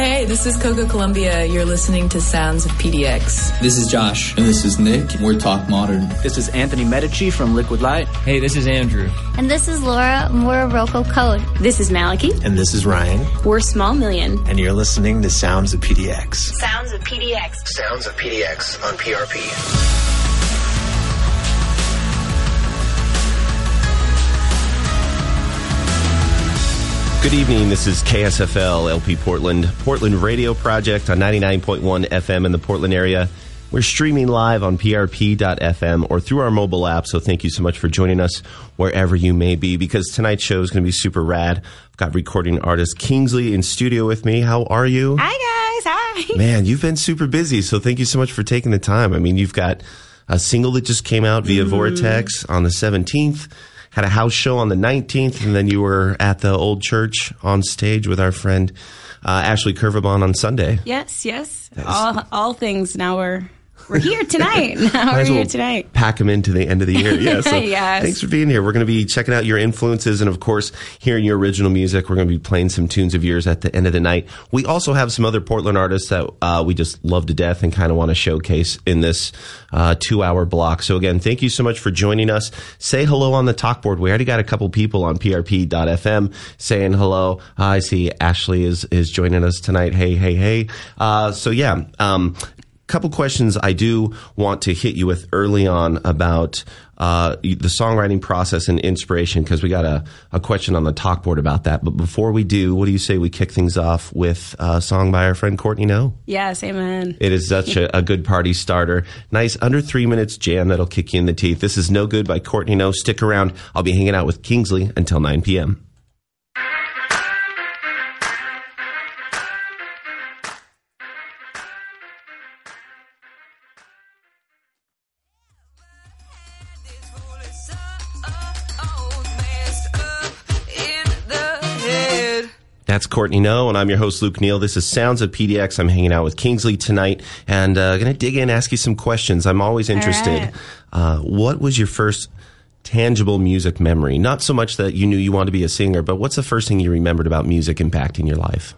Hey, this is Coco Columbia. You're listening to Sounds of PDX. This is Josh. And this is Nick. We're Talk Modern. This is Anthony Medici from Liquid Light. Hey, this is Andrew. And this is Laura Mororoko Code. This is Maliki. And this is Ryan. We're Small Million. And you're listening to Sounds of PDX. Sounds of PDX. Sounds of PDX on PRP. Good evening. This is KSFL LP Portland, Portland Radio Project on 99.1 FM in the Portland area. We're streaming live on prp.fm or through our mobile app. So thank you so much for joining us wherever you may be because tonight's show is going to be super rad. I've got recording artist Kingsley in studio with me. How are you? Hi, guys. Hi. Man, you've been super busy. So thank you so much for taking the time. I mean, you've got a single that just came out via mm. Vortex on the 17th had a house show on the 19th, and then you were at the old church on stage with our friend uh, Ashley Curvabon on Sunday. Yes, yes. All all things now are we're here tonight. Now we're here tonight. Pack them into the end of the year. Yeah. So yes. Thanks for being here. We're going to be checking out your influences and, of course, hearing your original music. We're going to be playing some tunes of yours at the end of the night. We also have some other Portland artists that uh, we just love to death and kind of want to showcase in this uh, two hour block. So, again, thank you so much for joining us. Say hello on the talk board. We already got a couple people on prp.fm saying hello. Uh, I see Ashley is, is joining us tonight. Hey, hey, hey. Uh, so, yeah. Um, couple questions I do want to hit you with early on about uh, the songwriting process and inspiration because we got a, a question on the talk board about that. But before we do, what do you say we kick things off with a song by our friend Courtney Noe? Yes, amen. It is such a, a, good party starter. Nice under three minutes jam that'll kick you in the teeth. This is No Good by Courtney Noe. Stick around. I'll be hanging out with Kingsley until 9 p.m. Courtney Noe, and I'm your host, Luke Neal. This is Sounds of PDX. I'm hanging out with Kingsley tonight and uh, going to dig in, ask you some questions. I'm always interested. Right. Uh, what was your first tangible music memory? Not so much that you knew you wanted to be a singer, but what's the first thing you remembered about music impacting your life?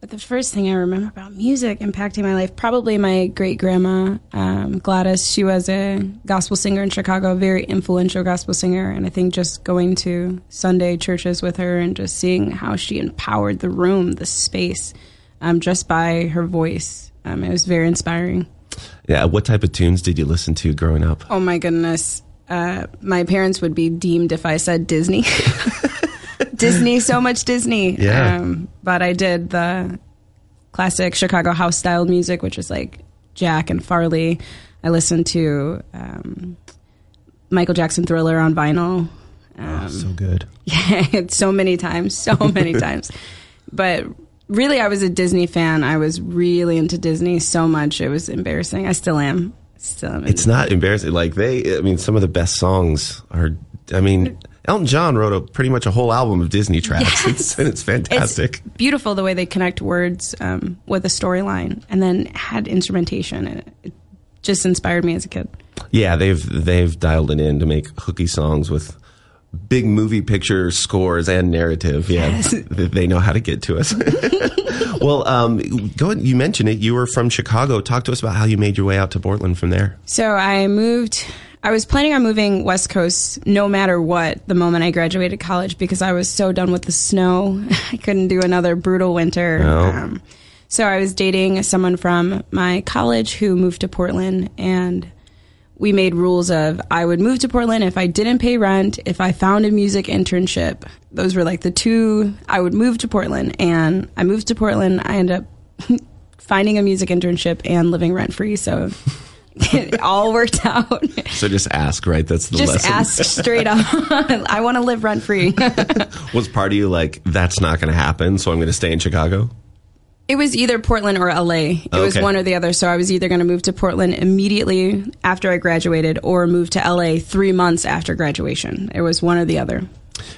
But the first thing I remember about music impacting my life, probably my great grandma, um, Gladys. She was a gospel singer in Chicago, a very influential gospel singer. And I think just going to Sunday churches with her and just seeing how she empowered the room, the space, um, just by her voice, um, it was very inspiring. Yeah. What type of tunes did you listen to growing up? Oh, my goodness. Uh, my parents would be deemed if I said Disney. Disney, so much Disney. Yeah. Um, but I did the classic Chicago house style music, which is like Jack and Farley. I listened to um, Michael Jackson Thriller on vinyl. Um, oh, so good. Yeah, so many times, so many times. But really, I was a Disney fan. I was really into Disney so much it was embarrassing. I still am. Still am. It's not embarrassing. Like they, I mean, some of the best songs are. I mean, Elton John wrote a pretty much a whole album of Disney tracks, yes. it's, and it's fantastic. It's beautiful the way they connect words um, with a storyline, and then had instrumentation, and it just inspired me as a kid. Yeah, they've they've dialed it in to make hooky songs with big movie picture scores and narrative. Yeah, yes. they know how to get to us. well, um, go ahead. You mentioned it. You were from Chicago. Talk to us about how you made your way out to Portland from there. So I moved I was planning on moving West Coast no matter what the moment I graduated college because I was so done with the snow. I couldn't do another brutal winter. No. Um, so I was dating someone from my college who moved to Portland and we made rules of I would move to Portland if I didn't pay rent, if I found a music internship. Those were like the two I would move to Portland and I moved to Portland. I ended up finding a music internship and living rent free. So it all worked out. So just ask, right? That's the lesson. just lesson. ask straight up. I want to live rent free. Was part of you like that's not going to happen, so I'm going to stay in Chicago? It was either Portland or LA. It okay. was one or the other. So I was either going to move to Portland immediately after I graduated or move to LA three months after graduation. It was one or the other.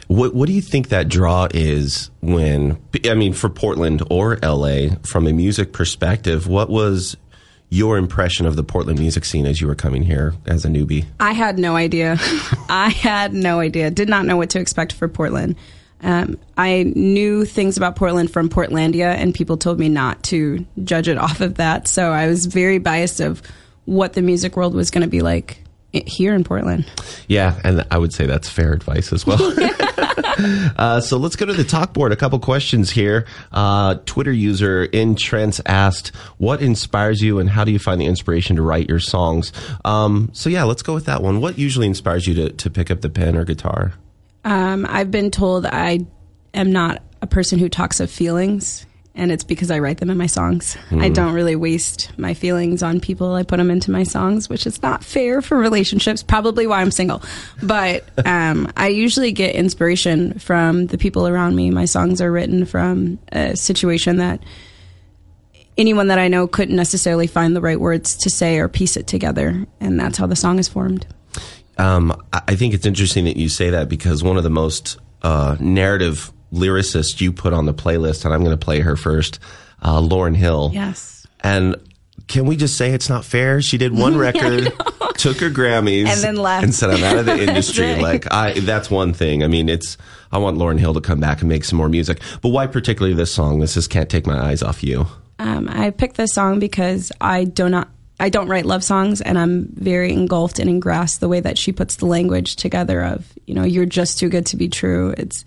What What do you think that draw is when? I mean, for Portland or LA, from a music perspective, what was your impression of the Portland music scene as you were coming here as a newbie? I had no idea. I had no idea. Did not know what to expect for Portland. Um, I knew things about Portland from Portlandia, and people told me not to judge it off of that. So I was very biased of what the music world was going to be like here in Portland. Yeah, and I would say that's fair advice as well. uh, so let's go to the talk board. A couple questions here. Uh, Twitter user in Trents asked, "What inspires you, and how do you find the inspiration to write your songs?" Um, so yeah, let's go with that one. What usually inspires you to, to pick up the pen or guitar? Um, I've been told I am not a person who talks of feelings, and it's because I write them in my songs. I don't really waste my feelings on people. I put them into my songs, which is not fair for relationships. Probably why I'm single. But um, I usually get inspiration from the people around me. My songs are written from a situation that anyone that I know couldn't necessarily find the right words to say or piece it together, and that's how the song is formed. Um, I I think it's interesting that you say that because one of the most uh, narrative lyricists you put on the playlist, and I'm going to play her first, uh, Lauryn Hill. Yes. And can we just say it's not fair? She did one record, took her Grammys, And then left. and said, "I'm out of the industry." Like I, that's one thing. I mean, it's. I want Lauryn Hill to come back and make some more music. But why particularly this song? This is "Can't Take My Eyes Off You." Um, I picked this song because I do not. I don't write love songs, and I'm very engulfed and engrossed the way that she puts the language together. Of you know, you're just too good to be true. It's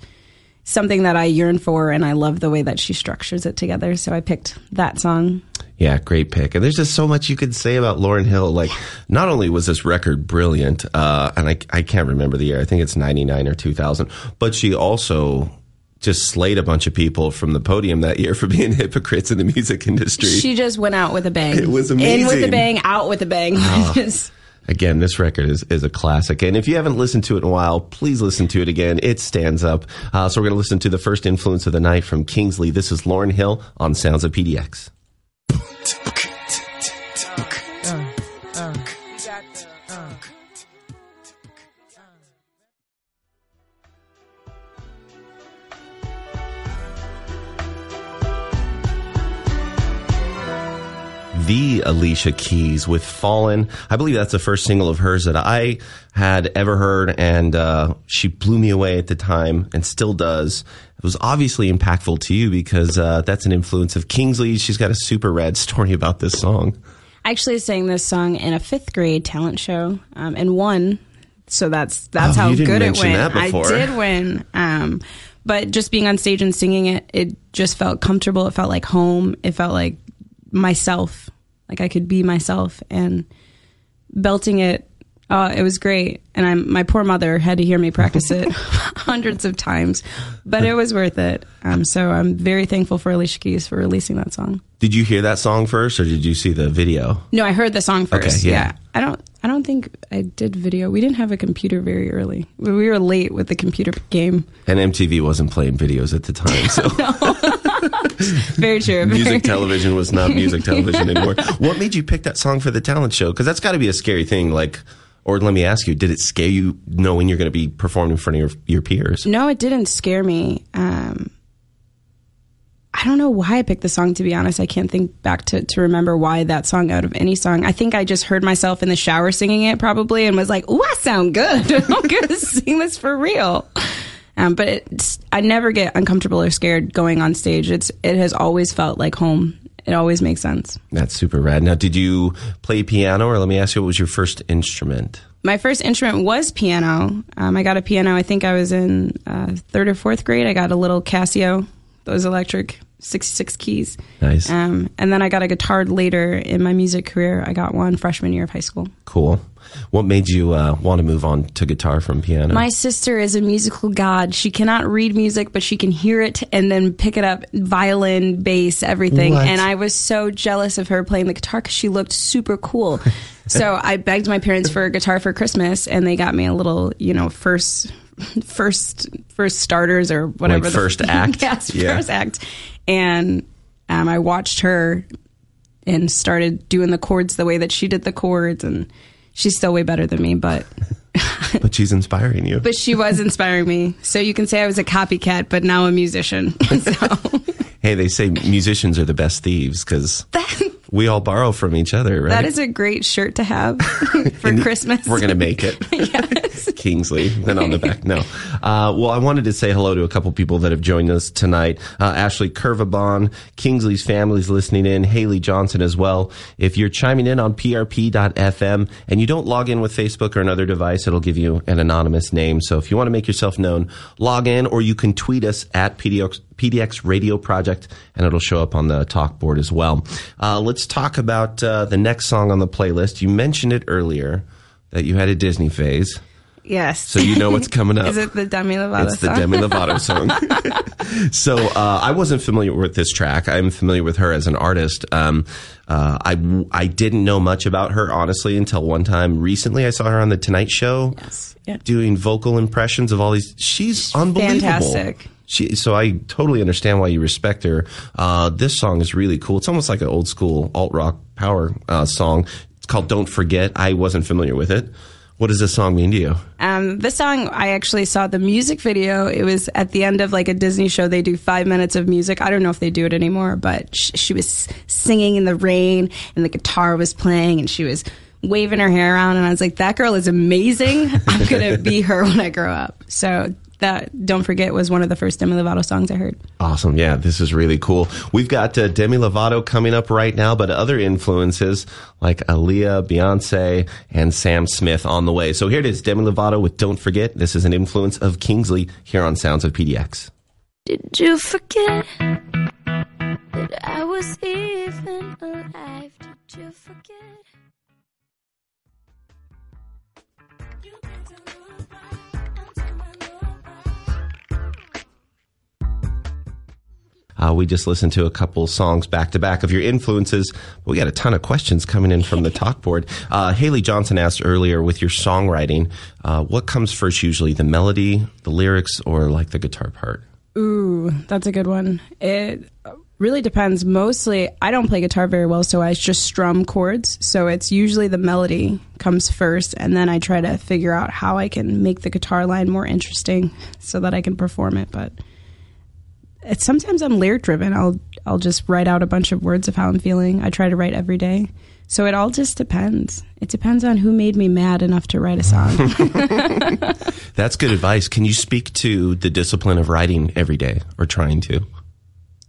something that I yearn for, and I love the way that she structures it together. So I picked that song. Yeah, great pick. And there's just so much you could say about Lauryn Hill. Like, not only was this record brilliant, uh, and I, I can't remember the year, I think it's 99 or 2000, but she also just slayed a bunch of people from the podium that year for being hypocrites in the music industry. She just went out with a bang. It was amazing. In with a bang, out with a bang. Just- Again, this record is, is a classic. And if you haven't listened to it in a while, please listen to it again. It stands up. Uh, so we're going to listen to the first influence of the night from Kingsley. This is Lauryn Hill on Sounds of PDX. The Alicia Keys with Fallin'. I believe that's the first single of hers that I had ever heard, and uh, she blew me away at the time and still does. It was obviously impactful to you because uh, that's an influence of Kingsley. She's got a super rad story about this song. I actually sang this song in a fifth grade talent show um, and won. So that's that's Oh, how good it went. that. I did win. Um, but just being on stage and singing it, it just felt comfortable. It felt like home. It felt like myself. Like I could be myself and belting it. Uh, it was great, and I'm my poor mother had to hear me practice it hundreds of times, but it was worth it. Um, so I'm very thankful for Alicia Keys for releasing that song. Did you hear that song first, or did you see the video? No, I heard the song first. yeah. yeah. I don't I don't think I did video. We didn't have a computer very early. We we were late with the computer game. And MTV wasn't playing videos at the time, so Very true. music television was not music television anymore. What made you pick that song for the talent show? Because that's got to be a scary thing. Like, or let me ask you, did it scare you knowing you're going to be performing in front of your, your peers? No, it didn't scare me. Um, I don't know why I picked the song. To be honest, I can't think back to to remember why that song out of any song. I think I just heard myself in the shower singing it probably, and was like, "Ooh, I sound good. I'm gonna sing this for real." Um, but it's, I never get uncomfortable or scared going on stage. It's it has always felt like home. It always makes sense. That's super rad. Now, did you play piano, or let me ask you, what was your first instrument? My first instrument was piano. Um, I got a piano. I think I was in uh, third or fourth grade. I got a little Casio, those electric sixty-six keys. Nice. Um, and then I got a guitar later in my music career. I got one freshman year of high school. Cool. What made you uh, want to move on to guitar from piano? My sister is a musical god. She cannot read music, but she can hear it and then pick it up violin, bass, everything. What? And I was so jealous of her playing the guitar because she looked super cool. so I begged my parents for a guitar for Christmas, and they got me a little, you know, first. First, first starters or whatever. Like the- first act? yes, Yeah. first act. And um, I watched her and started doing the chords the way that she did the chords, and she's still way better than me, but but she's inspiring you. but she was inspiring me. So you can say I was a copycat, but now a musician. so hey, they say musicians are the best thieves because we all borrow from each other, right? that is a great shirt to have for Christmas. We're going to make it. yes. Kingsley, then on the back. No. Uh, well, I wanted to say hello to a couple people that have joined us tonight. Uh, Ashley Curvabon, Kingsley's family's listening in, Haley Johnsen as well. If you're chiming in on prp.fm and you don't log in with Facebook or another device, it'll give you an anonymous name. So if you want to make yourself known, log in or you can tweet us at PDX, PDX Radio Project and it'll show up on the talk board as well. Uh, let's talk about uh, the next song on the playlist. You mentioned it earlier that you had a Disney phase. Yes. So you know what's coming up. Is it the Demi Lovato It's the song? Demi Lovato song. so uh, I wasn't familiar with this track. I'm familiar with her as an artist. Um, uh, I I didn't know much about her honestly until one time recently. I saw her on the Tonight Show Yes. Yeah. doing vocal impressions of all these. She's unbelievable. fantastic. She, so I totally understand why you respect her. Uh, this song is really cool. It's almost like an old school alt rock power uh, song. It's called "Don't Forget." I wasn't familiar with it. What does this song mean to you? Um, this song, I actually saw the music video. It was at the end of like a Disney show. They do five minutes of music. I don't know if they do it anymore, but sh- she was singing in the rain and the guitar was playing and she was waving her hair around. And I was like, that girl is amazing. I'm going to be her when I grow up. So that, don't forget, was one of the first Demi Lovato songs I heard. Awesome. Yeah, this is really cool. We've got uh, Demi Lovato coming up right now, but other influences like Aaliyah, Beyonce, and Sam Smith on the way. So here it is Demi Lovato with Don't Forget. This is an influence of Kingsley here on Sounds of PDX. Did you forget that I was even alive? Did you forget? Uh, we just listened to a couple songs back to back of your influences. We got a ton of questions coming in from the talk board. Uh, Haley Johnsen asked earlier with your songwriting, uh, what comes first usually, the melody, the lyrics, or like the guitar part? Ooh, that's a good one. It really depends. Mostly, I don't play guitar very well, so I just strum chords. So it's usually the melody comes first, and then I try to figure out how I can make the guitar line more interesting so that I can perform it. But sometimes I'm lyric driven. I'll I'll just write out a bunch of words of how I'm feeling. I try to write every day. So it all just depends. It depends on who made me mad enough to write a song. That's good advice. Can you speak to the discipline of writing every day or trying to?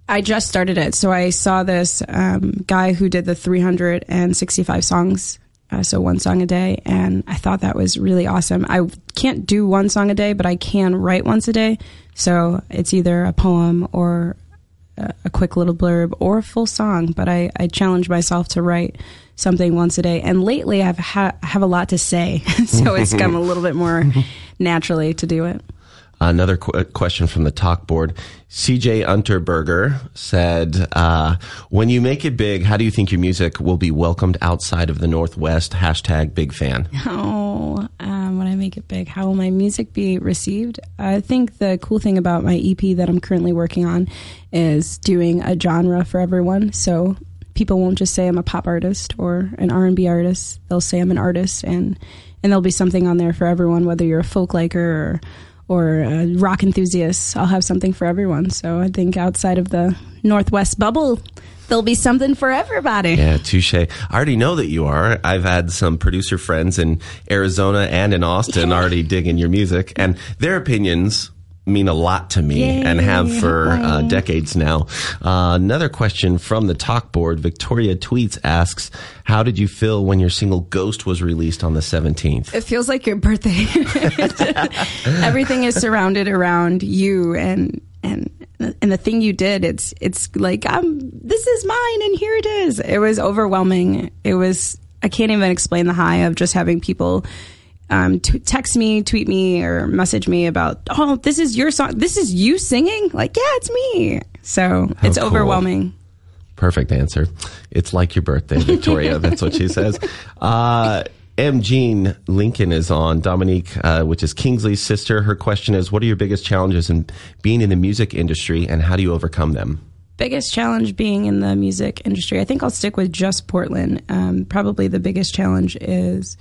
I just started it. So I saw this um, guy who did the 365 songs, uh, so one song a day, and I thought that was really awesome. I can't do one song a day, but I can write once a day. So it's either a poem or a, quick little blurb or a full song. But I, I challenge myself to write something once a day. And lately, I've ha- have a lot to say, so it's come a little bit more naturally to do it. Another qu- question from the talk board. CJ Unterberger said, uh, when you make it big, how do you think your music will be welcomed outside of the Northwest? Hashtag big fan. Oh, um, when I make it big, how will my music be received? I think the cool thing about my EP that I'm currently working on is doing a genre for everyone. So people won't just say I'm a pop artist or an R&B artist. They'll say I'm an artist, and and there'll be something on there for everyone, whether you're a folk liker or or a rock enthusiast. I'll have something for everyone. So I think outside of the Northwest bubble, there'll be something for everybody. Yeah, touche. I already know that you are. I've had some producer friends in Arizona and in Austin already digging your music, and their opinions mean a lot to me Yay. and have for uh, decades now. Uh, another question from the talk board. Victoria Tweets asks, "How did you feel when your single Ghost was released on the 17th?" It feels like your birthday. Everything is surrounded around you and and and the thing you did it's it's like um this is mine and here it is. It was overwhelming. It was I can't even explain the high of just having people um, t- text me, tweet me, or message me about, oh, this is your song. This is you singing. Like, yeah, it's me. So it's cool. overwhelming. Perfect answer. It's like your birthday, Victoria. That's what she says. Uh, M. Jean Lincoln is on. Dominique, uh, which is Kingsley's sister. Her question is What are your biggest challenges in being in the music industry and how do you overcome them? biggest challenge being in the music industry, I think I'll stick with just Portland. Um, probably the biggest challenge is,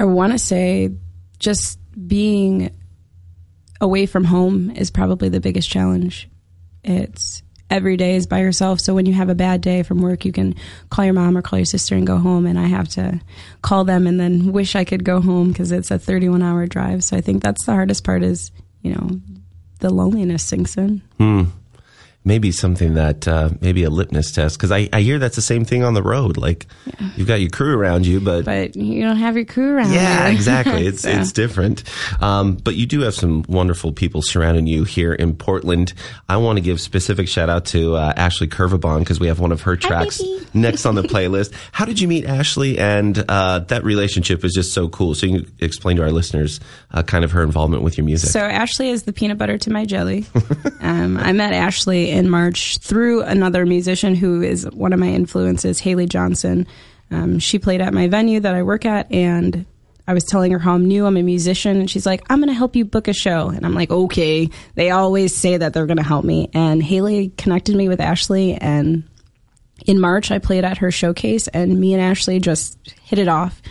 I want to say, just being away from home is probably the biggest challenge. It's every day is by yourself. So when you have a bad day from work, you can call your mom or call your sister and go home. And I have to call them and then wish I could go home because it's a 31 hour drive. So I think that's the hardest part is, you know, the loneliness sinks in. Hmm. Maybe something that uh, maybe a litmus test because I, I hear that's the same thing on the road. Like you've got your crew around you but, But you don't have your crew around. yeah you. exactly. It's So- it's different. Um, but you do have some wonderful people surrounding you here in portland. I want to give specific shout out to uh, ashley curvabon because we have one of her tracks next on the playlist. How did you meet ashley? And uh, that relationship is just so cool. So you can explain to our listeners uh, kind of her involvement with your music. So Ashley is the peanut butter to my jelly. um, I met Ashley in March through another musician who is one of my influences, Haley Johnsen. Um, she played at my venue that I work at, and I was telling her how I'm new. I'm a musician, and she's like, "I'm going to help you book a show." And I'm like, "Okay." They always say that they're going to help me, and Haley connected me with Ashley, and in March I played at her showcase, and me and Ashley just hit it off.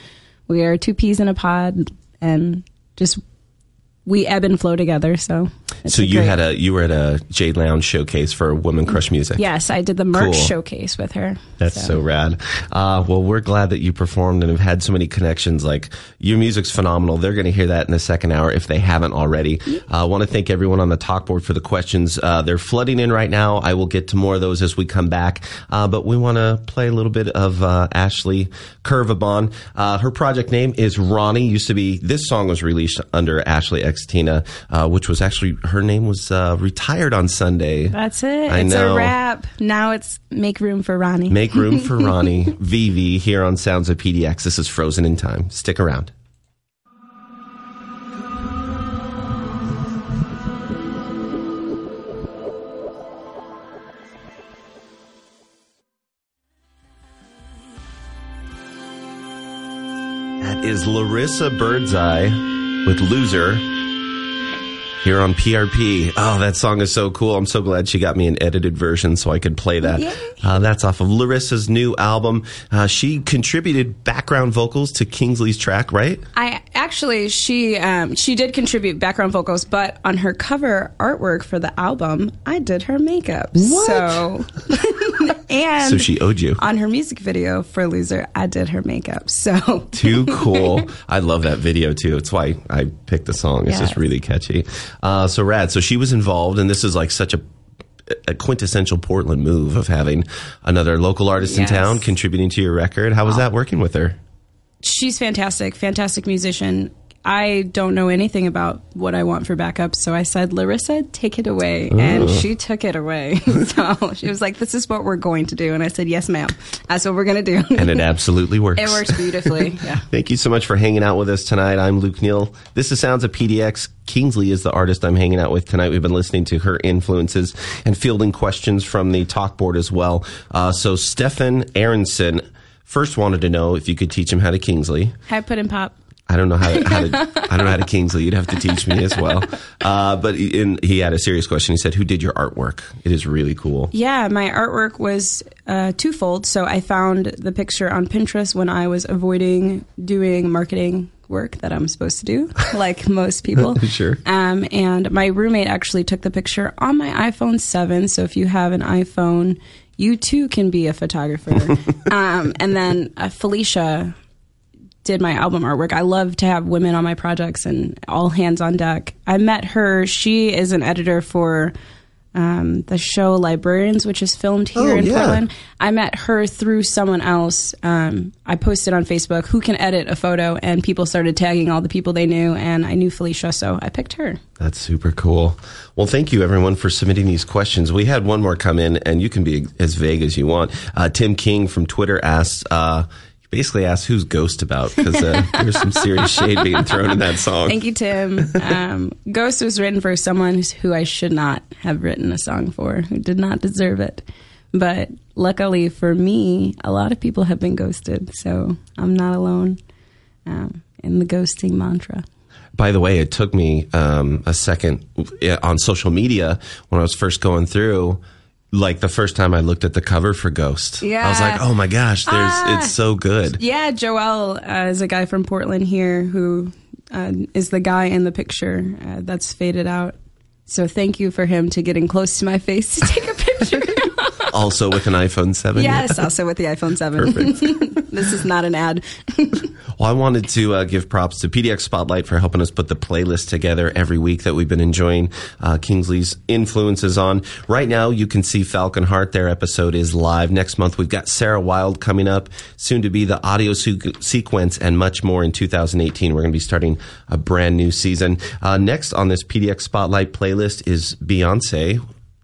We are two peas in a pod, and just we ebb and flow together. So, so you great- had a you were at a Jade Lounge showcase for Woman Crush Music. yes, I did the merch Cool. showcase with her. That's so, rad. Uh, well, we're glad that you performed and have had so many connections. Like your music's phenomenal. They're going to hear that in the second hour if they haven't already. I want to thank everyone on the talk board for the questions. Uh, they're flooding in right now. I will get to more of those as we come back. Uh, but we want to play a little bit of uh, Ashley Curvabon. Uh, her project name is Ronnie. Used to be this song was released under Ashley X Tina, uh, which was actually her name was uh, retired on Sunday. That's it. I it's know. a wrap. Now it's make room for Ronnie. Make room for Ronnie VV here on Sounds of PDX. This is Frozen in Time. Stick around. That is Larissa Birdseye with Loser here on PRP. Oh, that song is so cool. I'm so glad she got me an edited version so I could play that. Uh, that's off of Larissa's new album. Uh, she contributed background vocals to Kingsley's track, right? I actually she um, she did contribute background vocals, but on her cover artwork for the album, I did her makeup. So and So she owed you. on her music video for Loser, I did her makeup. So Too cool. I love that video too. It's why I picked the song. It's just really catchy. Uh, so rad. So she was involved, and this is like such a a quintessential Portland move of having another local artist in Yes. Oh. town contributing to your record. How was that working with her? She's fantastic, fantastic musician. I don't know anything about what I want for backup, so I said, Larissa, take it away. And she took it away. so she was like, This is what we're going to do. And I said, Yes, ma'am. That's what we're going to do. And it absolutely works. it works beautifully. Yeah. Thank you so much for hanging out with us tonight. I'm Luke Neal. This is Sounds of PDX. Kingsley is the artist I'm hanging out with tonight. We've been listening to her influences and fielding questions from the talk board as well. Uh, so Stefan Aronson first wanted to know if you could teach him how to Kingsley. How put Puddin' Pop. I don't know how to, how to I don't know how to Kingsley. You'd have to teach me as well. Uh, but he- in, he had a serious question. He said, "Who did your artwork? It is really cool." Yeah, my artwork was uh, twofold. So I found the picture on Pinterest when I was avoiding doing marketing work that I'm supposed to do, like most people. Sure. Um, and my roommate actually took the picture on my iPhone 7. So if you have an iPhone, you too can be a photographer. um, and then uh, Felicia did my album artwork. I love to have women on my projects and all hands on deck. I met her. She is an editor for um, the show Librarians, which is filmed here Oh, in yeah. Portland. I met her through someone else. Um, I posted on Facebook who can edit a photo, and people started tagging all the people they knew, and I knew Felicia, so I picked her. That's super cool. Well, thank you everyone for submitting these questions. We had one more come in, and you can be as vague as you want. Uh, Tim King from Twitter asked, uh, basically asked who's Ghost about because uh, there's some serious shade being thrown in that song. Thank you, Tim. Um, Ghost was written for someone who I should not have written a song for, who did not deserve it. But luckily for me, a lot of people have been ghosted, so I'm not alone um, in the ghosting mantra. By the way, it took me um, a second on social media when I was first going through. Like the first time I looked at the cover for Ghost, Yeah. I was like, "Oh my gosh, there's Ah. it's so good." Yeah, Joel uh, is a guy from Portland here who uh, is the guy in the picture uh, that's faded out. So thank you for him to getting close to my face to take a picture. Also with an iPhone 7. yes, also with the iPhone 7. this is not an ad. Well, I wanted to uh, give props to PDX Spotlight for helping us put the playlist together every week that we've been enjoying uh, Kingsley's influences on. Right now, you can see Falcon Heart. Their episode is live. Next month, we've got Sarah Wild coming up, soon to be the audio su- sequence, and much more in 2018. We're going to be starting a brand new season. Uh, next on this PDX Spotlight playlist is Beyonce.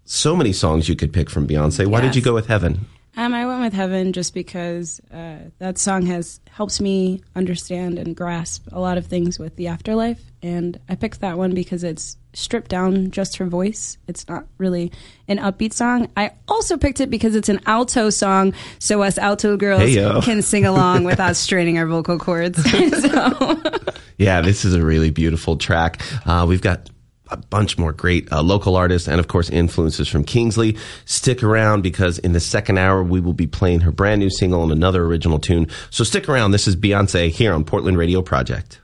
So many songs you could pick from Beyonce. Why did you go with Heaven? Um, I went with Heaven just because uh, that song has helps me understand and grasp a lot of things with the afterlife, and I picked that one because it's stripped down just her voice. It's not really an upbeat song. I also picked it because it's an alto song, so us alto girls Hey-yo. can sing along without straining our vocal cords. so, Yeah, this is a really beautiful track. Uh, we've got a bunch more great uh, local artists and, of course, influences from Kingsley. Stick around because in the second hour, we will be playing her brand new single and another original tune. So stick around. This is Beyonce here on Portland Radio Project.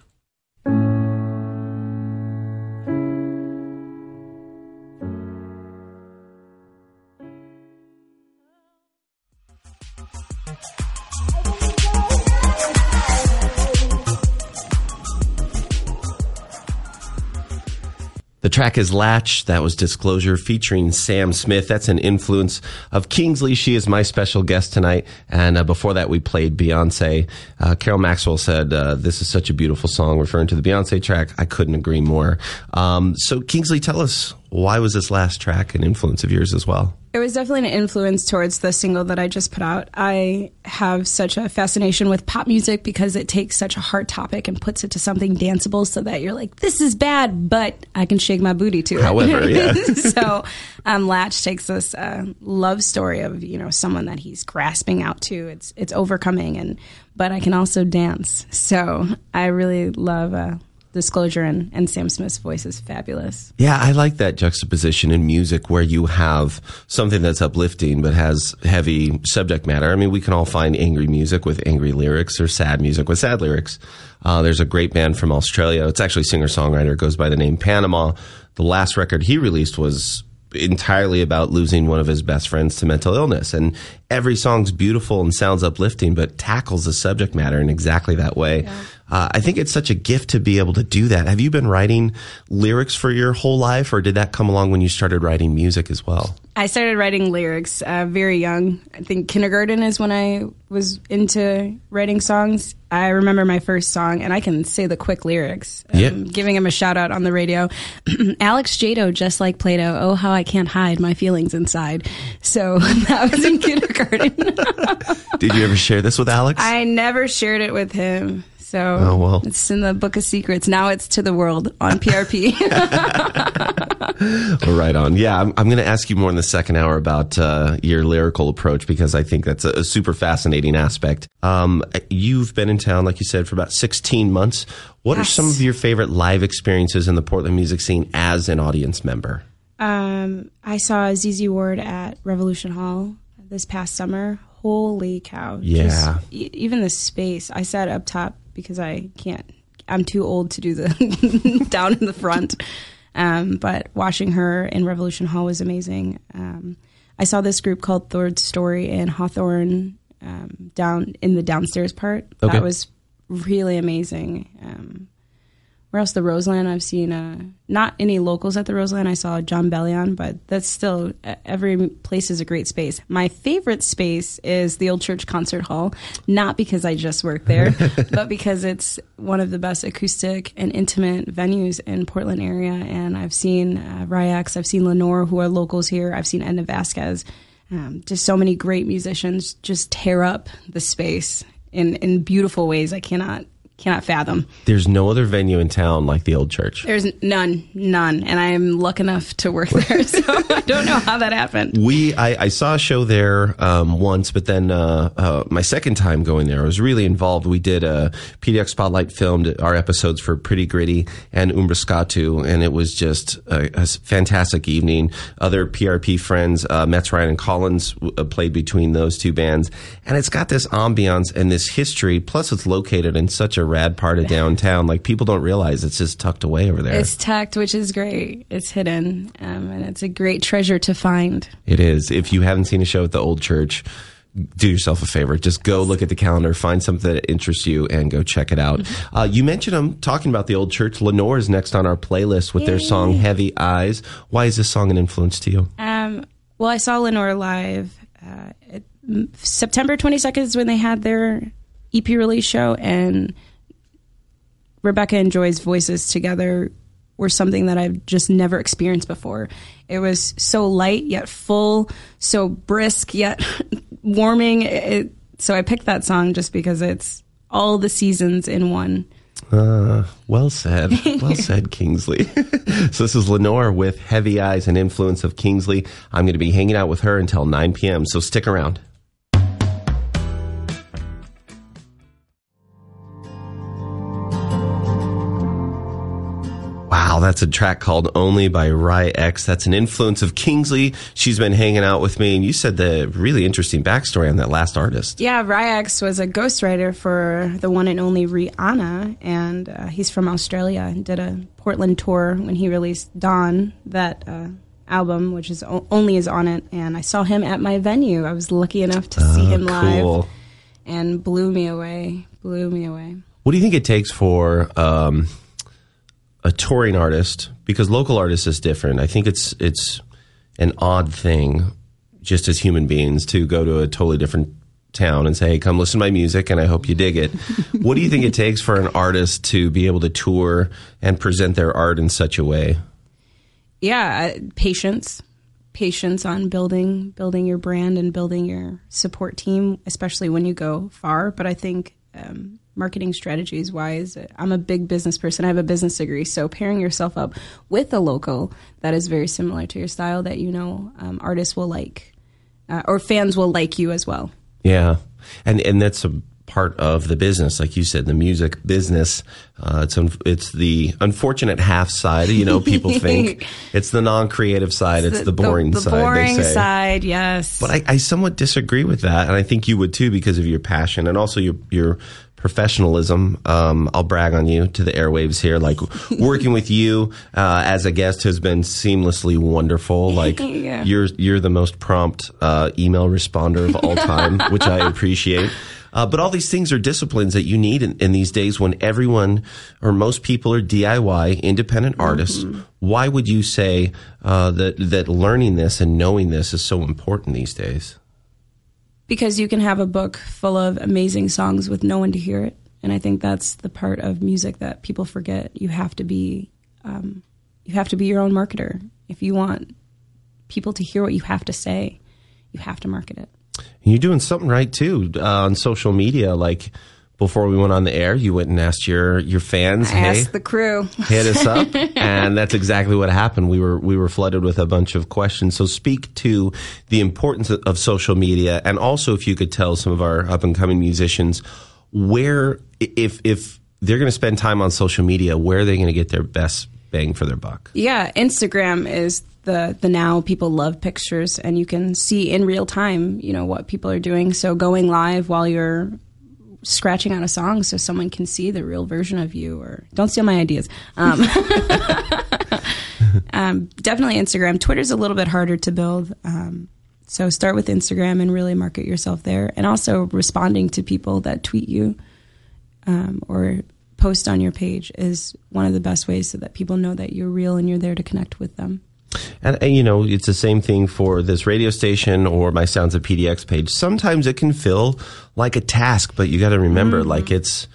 The track is Latch. That was Disclosure featuring Sam Smith. That's an influence of Kingsley. She is my special guest tonight. And uh, before that, we played Beyonce. Uh, Carol Maxwell said, uh, This is such a beautiful song, referring to the Beyonce track. I couldn't agree more. Um, so, Kingsley, tell us why was this last track an influence of yours as well? It was definitely an influence towards the single that I just put out. I have such a fascination with pop music because it takes such a hard topic and puts it to something danceable so that you're like, this is bad, but I can shake my booty to it. However, yeah. so um, Latch takes this uh, love story of, you know, someone that he's grasping out to. It's, it's overcoming and, but I can also dance. So I really love, uh, Disclosure and, and Sam Smith's voice is fabulous. Yeah, I like that juxtaposition in music where you have something that's uplifting but has heavy subject matter. I mean, we can all find angry music with angry lyrics or sad music with sad lyrics. Uh, there's a great band from Australia. It's actually singer songwriter It goes by the name Panama. The last record he released was entirely about losing one of his best friends to mental illness. And every song's beautiful and sounds uplifting, but tackles the subject matter in exactly that way. Uh, I think it's such a gift to be able to do that. Have you been writing lyrics for your whole life, or did that come along when you started writing music as well? I started writing lyrics uh, very young. I think kindergarten is when I was into writing songs. I remember my first song, and I can say the quick lyrics. Um, Yeah. Giving him a shout out on the radio. Alex Jado, just like Plato. Oh, how I can't hide my feelings inside. So that was in kindergarten. Did you ever share this with Alex? I never shared it with him. So Oh, well. it's in the book of secrets. Now it's to the world on PRP. Right on. Yeah, I'm, I'm going to ask you more in the second hour about uh, your lyrical approach because I think that's a, a super fascinating aspect. Um, you've been in town, like you said, for about 16 months. What are some of your favorite live experiences in the Portland music scene as an audience member? Um, I saw ZZ Ward at Revolution Hall this past summer. Holy cow! Yeah. Just, e- even the space. I sat up top because I can't. I'm too old to do the down in the front. Um, but watching her in Revolution Hall was amazing. Um, I saw this group called Third Story in Hawthorne um, down in the downstairs part. Okay. That was really amazing. Where else? The Roseland. I've seen uh, not any locals at the Roseland. I saw Jon Bellion, but that's still every place is a great space. My favorite space is the Old Church Concert Hall, not because I just work there, but because it's one of the best acoustic and intimate venues in Portland area. And I've seen uh, RY X, I've seen Lenore, who are locals here. I've seen Edna Vazquez. Um, just so many great musicians just tear up the space in in beautiful ways. I cannot cannot fathom. There's no other venue in town like the old church. There's none, none, and I'm lucky enough to work there, so I don't know how that happened. We, I, I saw a show there um, once, but then uh, uh, my second time going there, I was really involved. We did a PDX Spotlight filmed our episodes for Pretty Gritty and Umbrascatu, and it was just a, a fantastic evening. Other PRP friends, uh, Metz Ryan and Collins, uh, played between those two bands, and it's got this ambiance and this history. Plus, it's located in such a rad part of downtown. Like people don't realize it's just tucked away over there. It's tucked, which is great. It's hidden, um, and it's a great treasure to find. It is. If you haven't seen a show at the old church, do yourself a favor. Just go look at the calendar, find something that interests you, and go check it out. Mm-hmm. Uh, you mentioned I'm talking about the old church. Lenore is next on our playlist with their song "Heavy Eyes." Why is this song an influence to you? Um, well, I saw Lenore live. Uh, it, September 22nd is when they had their EP release show, and Rebecca and Joy's voices together were something that I've just never experienced before. It was so light yet full, so brisk yet warming. It, so I picked that song just because it's all the seasons in one. Uh, well said. Well said, Kingsley. so this is Lenore with Heavy Eyes and Influence of Kingsley. I'm going to be hanging out with her until 9 p.m. So stick around. Wow, that's a track called Only by RY X. That's an influence of Kingsley. She's been hanging out with me, and you said the really interesting backstory on that last artist. Yeah, RY X was a ghostwriter for the one and only Rihanna, and uh, he's from Australia. And did a Portland tour when he released Dawn, that uh, album, which is o- only is on it. And I saw him at my venue. I was lucky enough to see him live, and blew me away. Blew me away. What do you think it takes for um, a touring artist? Because local artists is different. I think it's it's an odd thing, just as human beings, to go to a totally different town and say, "Hey, come listen to my music, and I hope you dig it." what do you think it takes for an artist to be able to tour and present their art in such a way? yeah, uh, patience, patience on building building your brand and building your support team, especially when you go far. But I think um, marketing strategies wise, I'm a big business person. I have a business degree, so pairing yourself up with a local that is very similar to your style that you know um, artists will like uh, or fans will like you as well. Yeah, and and that's a part of the business, like you said, the music business. Uh, it's un- it's the unfortunate half side. You know, people think it's the non-creative side. It's, the, boring the, side. boring they say. side, yes. But I, I somewhat disagree with that, and I think you would too because of your passion and also your your professionalism. Um, I'll brag on you to the airwaves here. Like working with you uh, as a guest has been seamlessly wonderful. Like Yeah. you're you're the most prompt uh, email responder of all time, which I appreciate. Uh, but all these things are disciplines that you need in, in these days when everyone or most people are DIY, independent artists. Why would you say uh, that that learning this and knowing this is so important these days? Because you can have a book full of amazing songs with no one to hear it. And i think that's the part of music that people forget. You have to be um, you have to be your own marketer. If you want people to hear what you have to say you have to market it. And you're doing something right too uh, on social media. Like before we went on the air, you went and asked your your fans, i "Hey, asked the crew hit us up," and that's exactly what happened. We were we were flooded with a bunch of questions. So speak to the importance of, of social media, and also if you could tell some of our up and coming musicians where if if they're going to spend time on social media, where are they going to get their best bang for their buck? yeah instagram is the the now people love pictures and you can see in real time you know what people are doing so going live while you're scratching out a song so someone can see the real version of you or don't steal my ideas. Um, um, definitely instagram. Twitter's a little bit harder to build. Um, so start with instagram and really market yourself there. And also responding to people that tweet you um, or post on your page is one of the best ways so that people know that you're real and you're there to connect with them And, and, you know, it's the same thing for this radio station or my Sounds of PDX page. Sometimes it can feel like a task, but you got to remember, like it's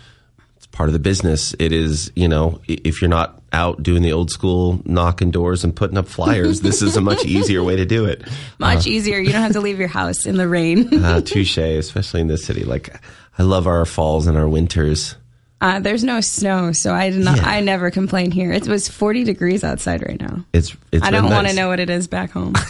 it's part of the business. It is, you know, if you're not out doing the old school knocking doors and putting up flyers, this is a much easier way to do it. much easier you don't have to leave your house in the rain Uh, touche, especially in this city. Like, I love our falls and our winters. Uh, there's no snow so i did not Yeah. i never complain here it was 40 degrees outside right now It's, it's i don't want to know what it is back home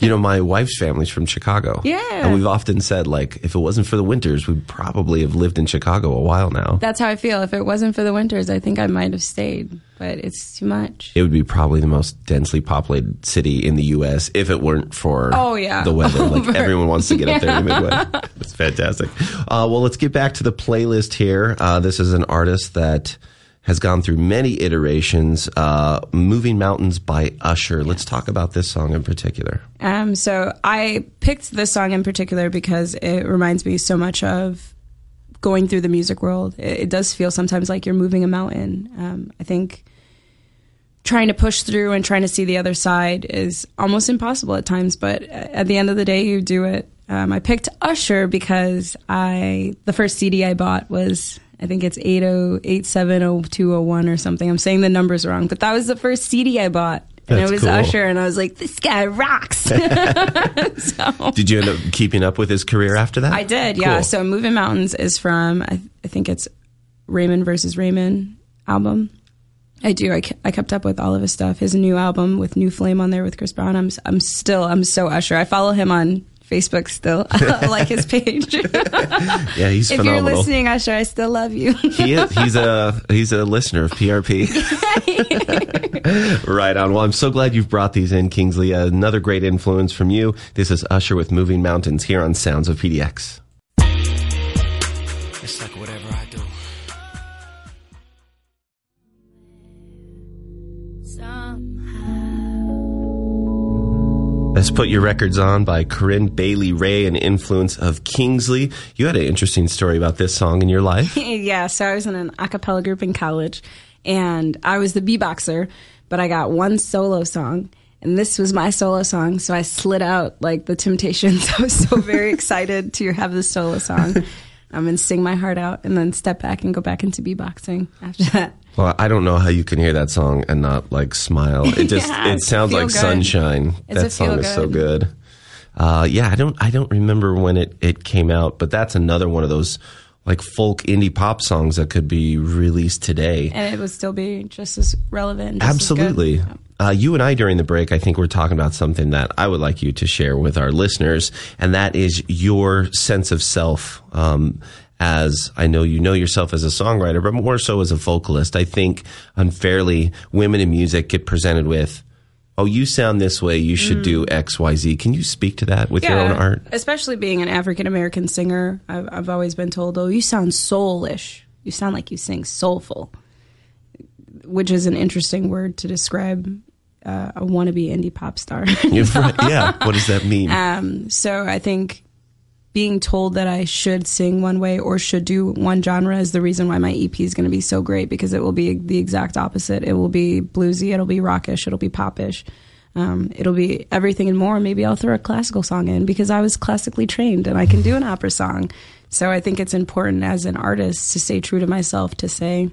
You know, my wife's family's from Chicago. Yeah. And we've often said, like, if it wasn't for the winters, we'd probably have lived in Chicago a while now. that's how i feel if it wasn't for the winters i think i might have stayed but it's too much. It would be probably the most densely populated city in the U.S. if it weren't for Oh, yeah. the weather. Like everyone wants to get up there in the Midwest. It's fantastic. Uh, well, let's get back to the playlist here. Uh, this is an artist that has gone through many iterations. Uh, "Moving Mountains" by Usher. Let's talk about this song in particular. Um, so I picked this song in particular because it reminds me so much of going through the music world. It, it does feel sometimes like you're moving a mountain. Um, I think trying to push through and trying to see the other side is almost impossible at times, but at the end of the day, you do it. Um, I picked Usher because I the first CD I bought was I think it's 80870201 or something. I'm saying the numbers wrong, but that was the first CD I bought. And That's it was cool. Usher, and I was like, "This guy rocks." so Did you end up keeping up with his career after that? I did, yeah. Cool. So Moving Mountains is from I, I think it's Raymond versus Raymond album. I do. I, ke- I kept up with all of his stuff. His new album with New Flame on there with Chris Brown. I'm I'm still I'm so Usher. I follow him on Facebook still. I like his page. if yeah, he's you're listening, Usher, I still love you. he is, he's a he's a listener of PRP. right on. Well, I'm so glad you've brought these in, Kingsley. Another great influence from you. This is Usher with "Moving Mountains" here on Sounds of PDX. Let's put your records on by Corinne Bailey Rae, an influence of Kingsley. You had an interesting story about this song in your life. yeah, so I was in an a cappella group in college, and I was the beatboxer, but I got one solo song, and this was my solo song. So I slid out like the Temptations. I was so very excited to have this solo song. Um, and sing my heart out, and then step back and go back into beatboxing after that. Well, I don't know how you can hear that song and not like smile. It just Yeah, it sounds like good. sunshine. It's that song is so good. good. Uh, yeah, I don't I don't remember when it it came out, but that's another one of those like folk indie pop songs that could be released today. And it would still be just as relevant. Just as. Absolutely. Uh, you and I during the break, I think we're talking about something that I would like you to share with our listeners, and that is your sense of self. Um, as I know you know yourself as a songwriter, but more so as a vocalist. I think unfairly, women in music get presented with, "Oh, you sound this way. You should do X, Y, Z. Can you speak to that with your own art? Especially being an African American singer, I've, I've always been told, "Oh, you sound soulish. You sound like you sing soulful," which is an interesting word to describe uh, a wannabe indie pop star. Yeah. What does that mean? um, so I think being told that I should sing one way or should do one genre is the reason why my EP is going to be so great because it will be the exact opposite. It will be bluesy, it'll be rockish, it'll be popish. Um, it'll be everything and more. Maybe I'll throw a classical song in because I was classically trained and I can do an opera song. So I think it's important as an artist to stay true to myself, to say,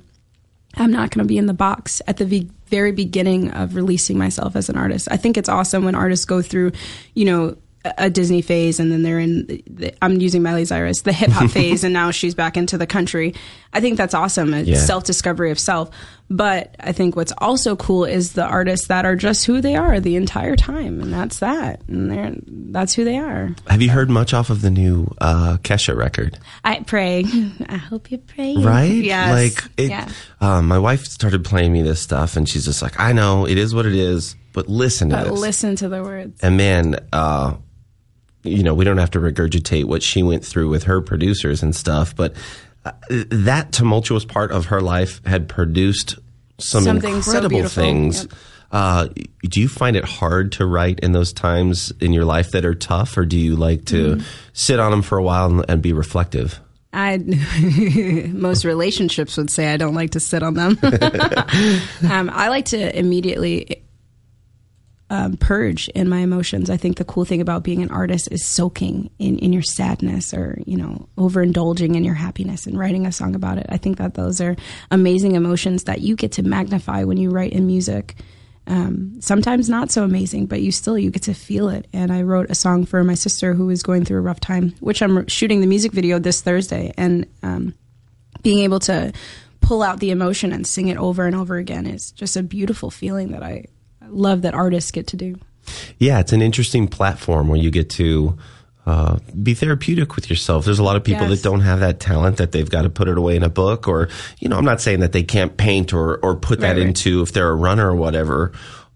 I'm not going to be in the box at the ve- very beginning of releasing myself as an artist. I think it's awesome when artists go through, you know, a a Disney phase and then they're in, the, I'm using Miley Cyrus, the hip hop phase, and now she's back into the country. I think that's awesome. It's Yeah. self discovery of self. But I think what's also cool is the artists that are just who they are the entire time. And that's that. And they're, that's who they are. Have you heard much off of the new uh, Kesha record? I pray. I hope you pray. right? Yes. Like, it, yeah. um, my wife started playing me this stuff, and she's just like, "I know it is what it is, but listen to But this." listen to the words. and man, uh, you know, we don't have to regurgitate what she went through with her producers and stuff, but uh, that tumultuous part of her life had produced some Something incredible beautiful. things. Yep. Uh, do you find it hard to write in those times in your life that are tough, or do you like to Mm-hmm. sit on them for a while and, and be reflective? I most relationships would say I don't like to sit on them. um, I like to immediately um, purge in my emotions. I think the cool thing about being an artist is soaking in, in your sadness or you know overindulging in your happiness and writing a song about it. I think that those are amazing emotions that you get to magnify when you write in music. Um, sometimes not so amazing, but you still you get to feel it. And I wrote a song for my sister who was going through a rough time, which I'm shooting the music video this Thursday, and um, being able to pull out the emotion and sing it over and over again is just a beautiful feeling that I love that artists get to do. Yeah, it's an interesting platform where you get to uh, be therapeutic with yourself. There's a lot of people Yes. that don't have that talent that they've got to put it away in a book, or you know, I'm not saying that they can't paint or or put that Right, right. into if they're a runner or whatever.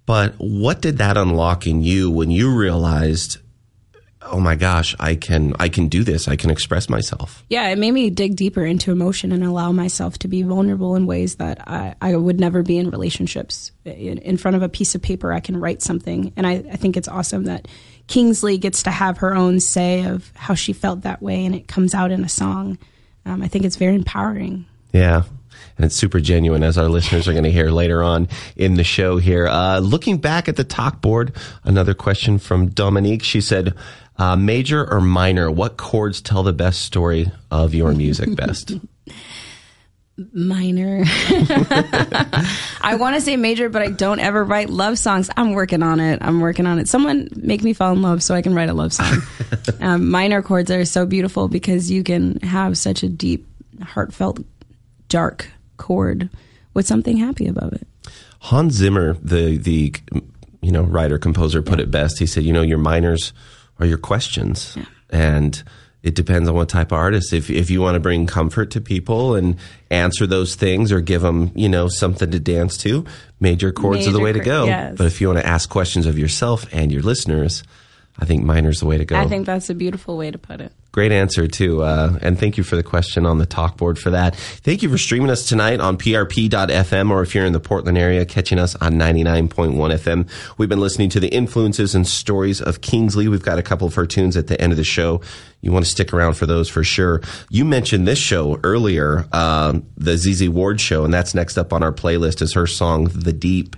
But what did that unlock in you when you realized, oh my gosh, I can I can do this. I can express myself. yeah, it made me dig deeper into emotion and allow myself to be vulnerable in ways that I, I would never be in relationships. In, in front of a piece of paper, I can write something. And I, I think it's awesome that Kingsley gets to have her own say of how she felt that way and it comes out in a song. Um, I think it's very empowering. Yeah. And it's super genuine, as our listeners are going to hear later on in the show here. Uh, looking back at the talk board, another question from Dominique. She said, uh, major or minor, what chords tell the best story of your music best? minor. I want to say major, but I don't ever write love songs. I'm working on it. I'm working on it. Someone make me fall in love so I can write a love song. um, minor chords are so beautiful because you can have such a deep, heartfelt, dark chord with something happy above it. Hans Zimmer, the the you know writer composer, put it best. He said, "You know, your minors are your questions, and it depends on what type of artist. If if you want to bring comfort to people and answer those things, or give them you know something to dance to, major chords are the Major way to go. yes. But if you want to ask questions of yourself and your listeners, I think minor's the way to go. I think that's a beautiful way to put it. Great answer too, uh, and thank you for the question on the talk board for that. Thank you for streaming us tonight on PRP.FM, or if you're in the Portland area, catching us on 99.1 FM. We've been listening to the influences and stories of Kingsley. We've got a couple of her tunes at the end of the show. You want to stick around for those for sure. You mentioned this show earlier, um, the ZZ Ward show, and that's next up on our playlist is her song "The Deep."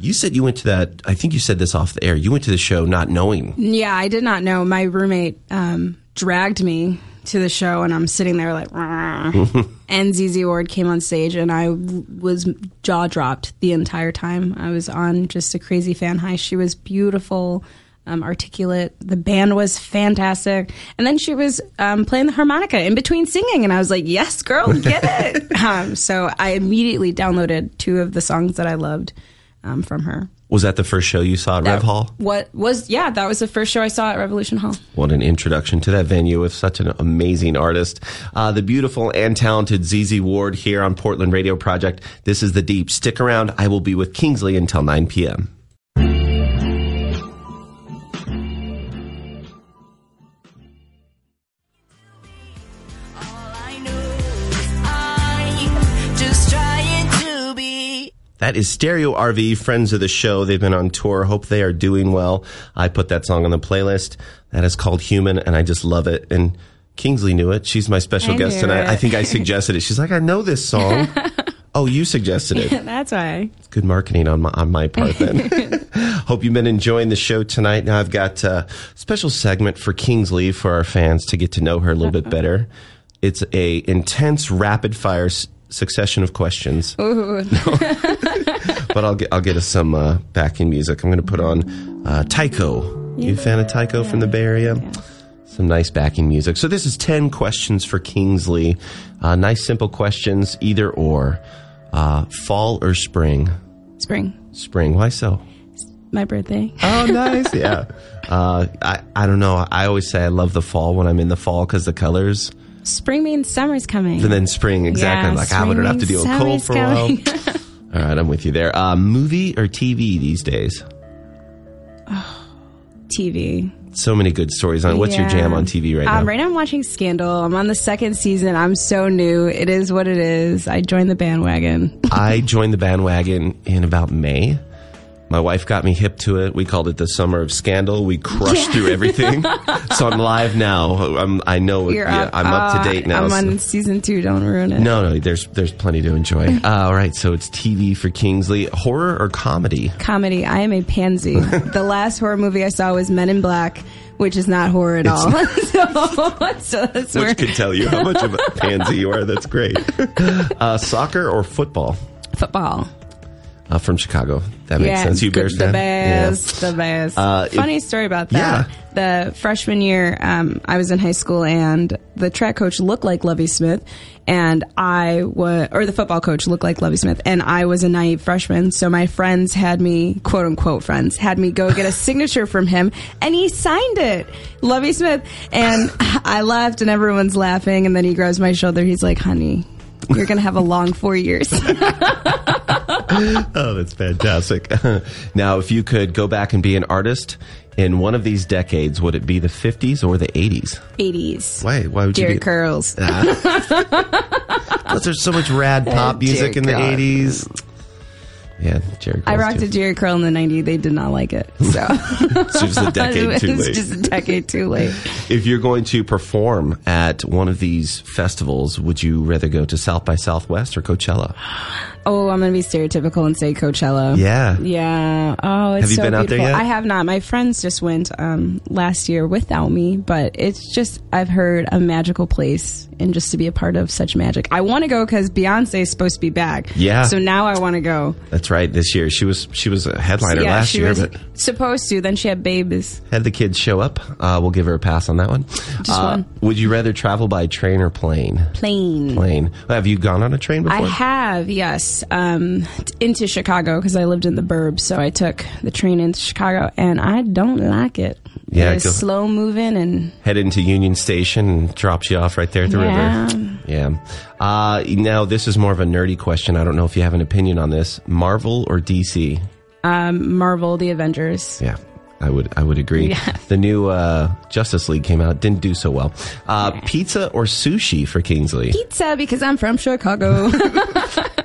You said you went to that. I think you said this off the air. You went to the show not knowing Yeah, I did not know. My roommate um, dragged me to the show, and I'm sitting there like, and ZZ Ward came on stage, and I was jaw dropped the entire time. I was on just a crazy fan high. She was beautiful, um, articulate. The band was fantastic, and then she was um, playing the harmonica in between singing, and I was like, "Yes, girl, get it!" um, so I immediately downloaded two of the songs that I loved um, from her. Was that the first show you saw at Rev Hall? What was yeah? That was the first show I saw at Revolution Hall. What an introduction to that venue with such an amazing artist. Uh, the beautiful and talented ZZ Ward here on Portland Radio Project. This is The Deep. Stick around. I will be with Kingsley until 9 p.m. That is Stereo RV, friends of the show. They've been on tour. Hope they are doing well. I put that song on the playlist. That is called Human, and I just love it. And Kingsley knew it. She's my special I guest tonight. it. I think I suggested it. She's like, I know this song. oh, you suggested it. That's why. It's good marketing on my, on my part then. Hope you've been enjoying the show tonight. Now I've got a special segment for Kingsley for our fans to get to know her a little bit better. It's a intense rapid fire succession of questions. but I'll get I'll get us some uh, backing music. I'm going to put on uh, Tycho. You a fan of Tycho from the Bay Area? Some nice backing music. So this is ten questions for Kingsley. Uh, nice simple questions, either or. Uh, fall or spring? Spring, Spring. Why so? my birthday. Oh, nice. yeah. Uh, I I don't know. I always say I love the fall when I'm in the fall because the colors. Spring means summer's coming. And then spring, exactly. Yeah, I'm like, I would spring have to deal with cold for a while. All right, I'm with you there. Uh, movie or TV these days? TV. So many good stories on. What's your jam on TV right now? Um, right now I'm watching Scandal. I'm on the second season. I'm so new. It is what it is. I joined the bandwagon. I joined the bandwagon in about May. My wife got me hip to it. We called it the summer of scandal. We crushed through everything. so I'm live now. I'm, I know. You're yeah, up. I'm up Uh, to date now. I'm on season two. Don't ruin it. no, no, there's there's plenty to enjoy. Uh, all right, so it's TV for Kingsley. Horror or comedy? Comedy. I am a pansy. the last horror movie I saw was Men in Black, which is not horror at all. so, so that's where Which could tell you how much of a pansy you are. That's great. Uh, soccer or football? football. Uh, from Chicago. That makes yeah, sense. You Bears the fan? best, the best. Uh, Funny story about that. The freshman year, um, I was in high school, and the track coach looked like Lovie Smith, and I was, or the football coach looked like Lovie Smith, and I was a naive freshman. So my friends had me, quote unquote friends, had me go get a signature from him, and he signed it, Lovie Smith, and I left, and everyone's laughing, and then he grabs my shoulder. He's like, "Honey." You're gonna have a long four years. Oh, that's fantastic. now, if you could go back and be an artist in one of these decades, would it be the 50s or the 80s? 80s. Why? Why would Jerry you be? Curls. Ah. Because there's so much rad pop music in the Jerry 80s. Yeah, Jerry. I rocked too. a Jheri Curl in the 90s. They did not like it. So It's just a decade too it's late. just a decade too late. If you're going to perform at one of these festivals, would you rather go to South by Southwest or Coachella? Oh, I'm going to be stereotypical and say Coachella. Yeah. Yeah. Oh, it's Have you so been out there beautiful. yet? I have not. My friends just went um, last year without me, but it's just I've heard a magical place and just to be a part of such magic. I want to go because Beyonce is supposed to be back. Yeah. So now I want to go. That's right. This year she was she was a headliner yeah, last she year, was but supposed to. Then she had babies. had the kids show up. Uh, we'll give her a pass on that one. Just Uh, one. Would you rather travel by train or plane? Plane. Plane. Have you gone on a train before? I have, yes, um, into Chicago because I lived in the burbs. So I took the train into Chicago, and I don't like it. Yeah, it's slow moving, and Head into Union Station and drops you off right there at the Yeah. river. Yeah. Uh, now this is more of a nerdy question. I don't know if you have an opinion on this. Marvel or DC? um, Marvel, the Avengers. Yeah. I would I would agree. Yes. The new uh, Justice League came out, didn't do so well. Uh, Pizza or sushi for Kingsley? Pizza because I'm from Chicago.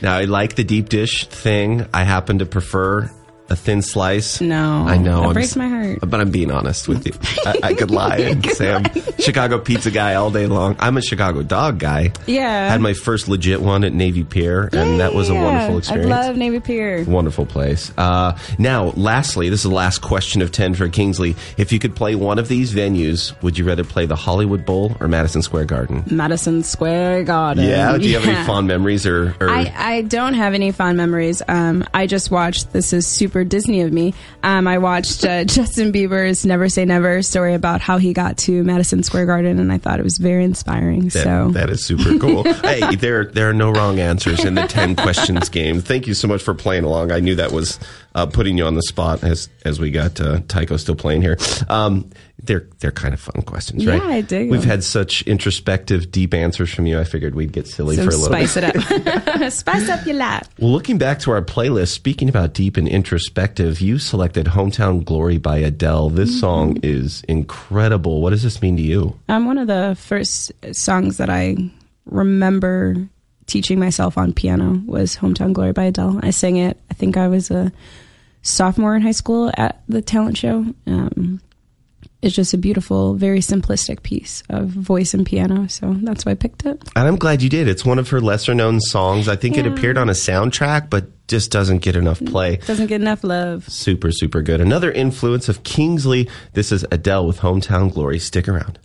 Now I like the deep dish thing. I happen to prefer a thin slice. No, I know. that I'm breaks my heart. But I'm being honest with you. I, I could lie and say I'm Chicago pizza guy all day long. I'm a Chicago dog guy. Yeah. Had my first legit one at Navy Pier, and that was a Yeah, wonderful experience. I love Navy Pier. Wonderful place. Uh, now, lastly, this is the last question of 10 for Kingsley. If you could play one of these venues, would you rather play the Hollywood Bowl or Madison Square Garden? Madison Square Garden. Yeah. Do you have Yeah. any fond memories or? or I, I don't have any fond memories. Um, I just watched. This is super Disney of me. Um, I watched uh, Justin Bieber's "Never Say Never" story about how he got to Madison Square Garden, and I thought it was very inspiring. That- so that is super cool. hey, there there are no wrong answers in the ten questions game. Thank you so much for playing along. I knew that was uh, putting you on the spot as as we got uh, Tycho still playing here. Um, they're they're kind of fun questions, right? Yeah, I dig We've them. had such introspective, deep answers from you. I figured we'd get silly so for a little bit. spice bit. it up. spice up your life. Well, looking back to our playlist, speaking about deep and introspective, you selected "Hometown Glory" by Adele. This Mm-hmm. song is incredible. What does this mean to you? Um, one of the first songs that I remember teaching myself on piano was "Hometown Glory" by Adele. I sang it. I think I was a sophomore in high school at the talent show. Um, it's just a beautiful, very simplistic piece of voice and piano. So that's why I picked it. And I'm glad you did. It's one of her lesser known songs. I think it appeared on a soundtrack, but just doesn't get enough play. Doesn't get enough love. Super, super good. Another influence of Kingsley. This is Adele with Hometown Glory. Stick around.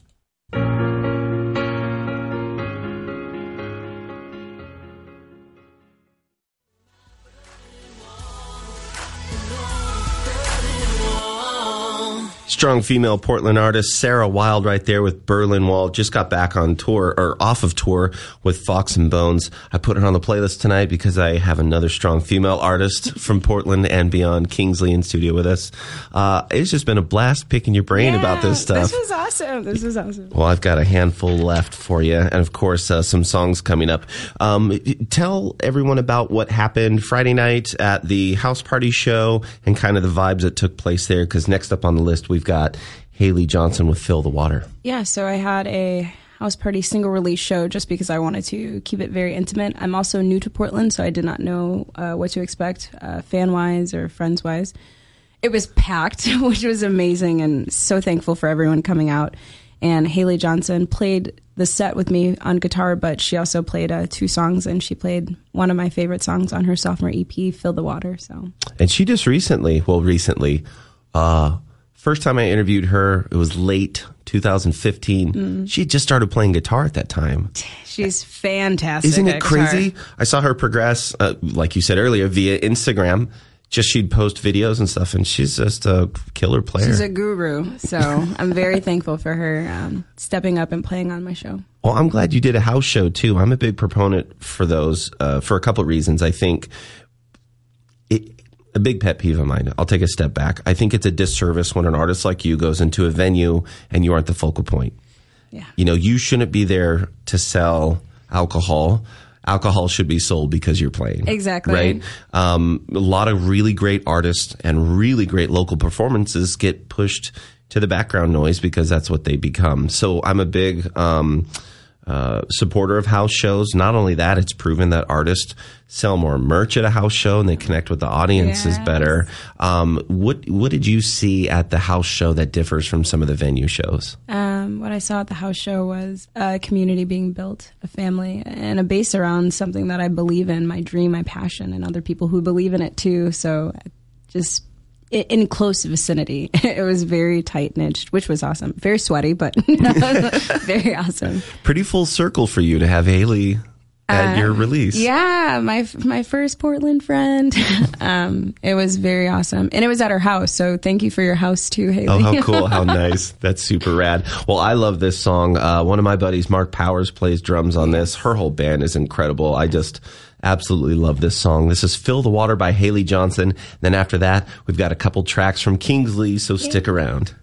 Strong female Portland artist Sarah Wild right there with Berlin Wall. Just got back on tour or off of tour with Fox and Bones. I put it on the playlist tonight because I have another strong female artist from Portland and beyond, Kingsley, in studio with us. Uh, it's just been a blast picking your brain about this stuff. This was awesome. This was awesome. Well, I've got a handful left for you, and of course, uh, some songs coming up. Um, tell everyone about what happened Friday night at the house party show and kind of the vibes that took place there. Because next up on the list, we've got Haley Johnsen with "Fill the Water." Yeah, so I had a house party single release show just because I wanted to keep it very intimate. I'm also new to Portland, so I did not know uh, what to expect, uh, fan wise or friends wise. It was packed, which was amazing, and so thankful for everyone coming out. And Haley Johnsen played the set with me on guitar, but she also played uh, two songs, and she played one of my favorite songs on her sophomore EP, "Fill the Water." So And she just recently, well, recently, uh, First time I interviewed her, it was late 2015. Mm. She just started playing guitar at that time. She's fantastic. Isn't it guitar. crazy? I saw her progress, uh, like you said earlier, via Instagram. Just she'd post videos and stuff, and she's just a killer player. She's a guru. So I'm very thankful for her um, stepping up and playing on my show. Well, I'm glad you did a house show too. I'm a big proponent for those uh, for a couple of reasons. I think it, a big pet peeve of mine. I'll take a step back. I think it's a disservice when an artist like you goes into a venue and you aren't the focal point. Yeah. You know, you shouldn't be there to sell alcohol. Alcohol should be sold because you're playing. Exactly. Right? Um, a lot of really great artists and really great local performances get pushed to the background noise because that's what they become. So I'm a big um, uh, supporter of house shows. Not only that, it's proven that artists sell more merch at a house show and they connect with the audiences Yes. better. Um, what what did you see at the house show that differs from some of the venue shows? Um, what I saw at the house show was a community being built, a family, and a base around something that I believe in, my dream, my passion, and other people who believe in it too. So just in close vicinity. It was very tight niched, which was awesome. Very sweaty, but very awesome. Pretty full circle for you to have Haley at your release. Uh, Yeah, my my first Portland friend. um, it was very awesome, and it was at her house. So thank you for your house too, Haley. Oh, how cool. How nice. That's super rad. Well, I love this song. Uh, one of my buddies, Mark Powers, plays drums on this. Her whole band is incredible. I just absolutely love this song. This is Fill the Water by Haley Johnsen. Then after that, we've got a couple tracks from Kingsley, so stick around.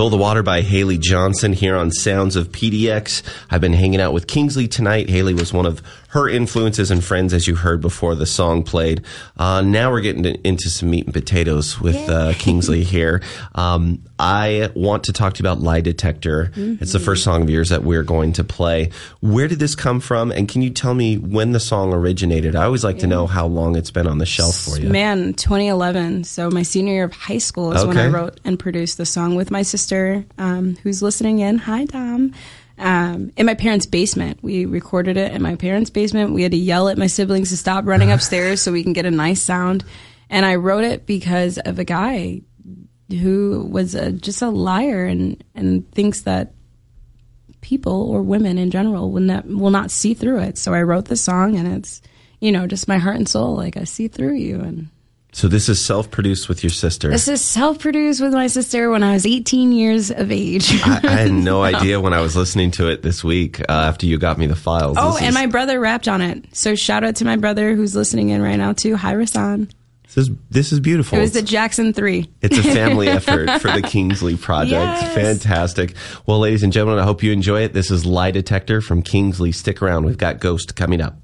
Fill the Water by Haley Johnsen here on Sounds of PDX. I've been hanging out with Kingsley tonight. Haley was one of her influences and friends, as you heard before the song played. Uh, now we're getting to- into some meat and potatoes with uh, Kingsley here. Um, I want to talk to you about Lie Detector. It's the first song of yours that we're going to play. Where did this come from? And can you tell me when the song originated? I always like to know how long it's been on the shelf for you. Man, 2011. So my senior year of high school is when I wrote and produced the song with my sister, um, who's listening in. Hi, Dom. Um, in my parents' basement, we recorded it in my parents' basement. We had to yell at my siblings to stop running upstairs so we can get a nice sound. And I wrote it because of a guy who was a, just a liar and and thinks that people or women in general will not will not see through it. So I wrote the song, and it's you know just my heart and soul. Like I see through you, and So this is self-produced with your sister. this is self-produced with my sister when I was 18 years of age. I, I had no idea when I was listening to it this week uh, after you got me the files. oh, This and is- my brother rapped on it. So shout out to my brother who's listening in right now too. Hi, Rasan. this is this is beautiful. It was the Jackson Three. it's a family effort for the Kingsley Project. Yes. Fantastic. Well, ladies and gentlemen, I hope you enjoy it. This is Lie Detector from Kingsley. Stick around. We've got Ghost coming up.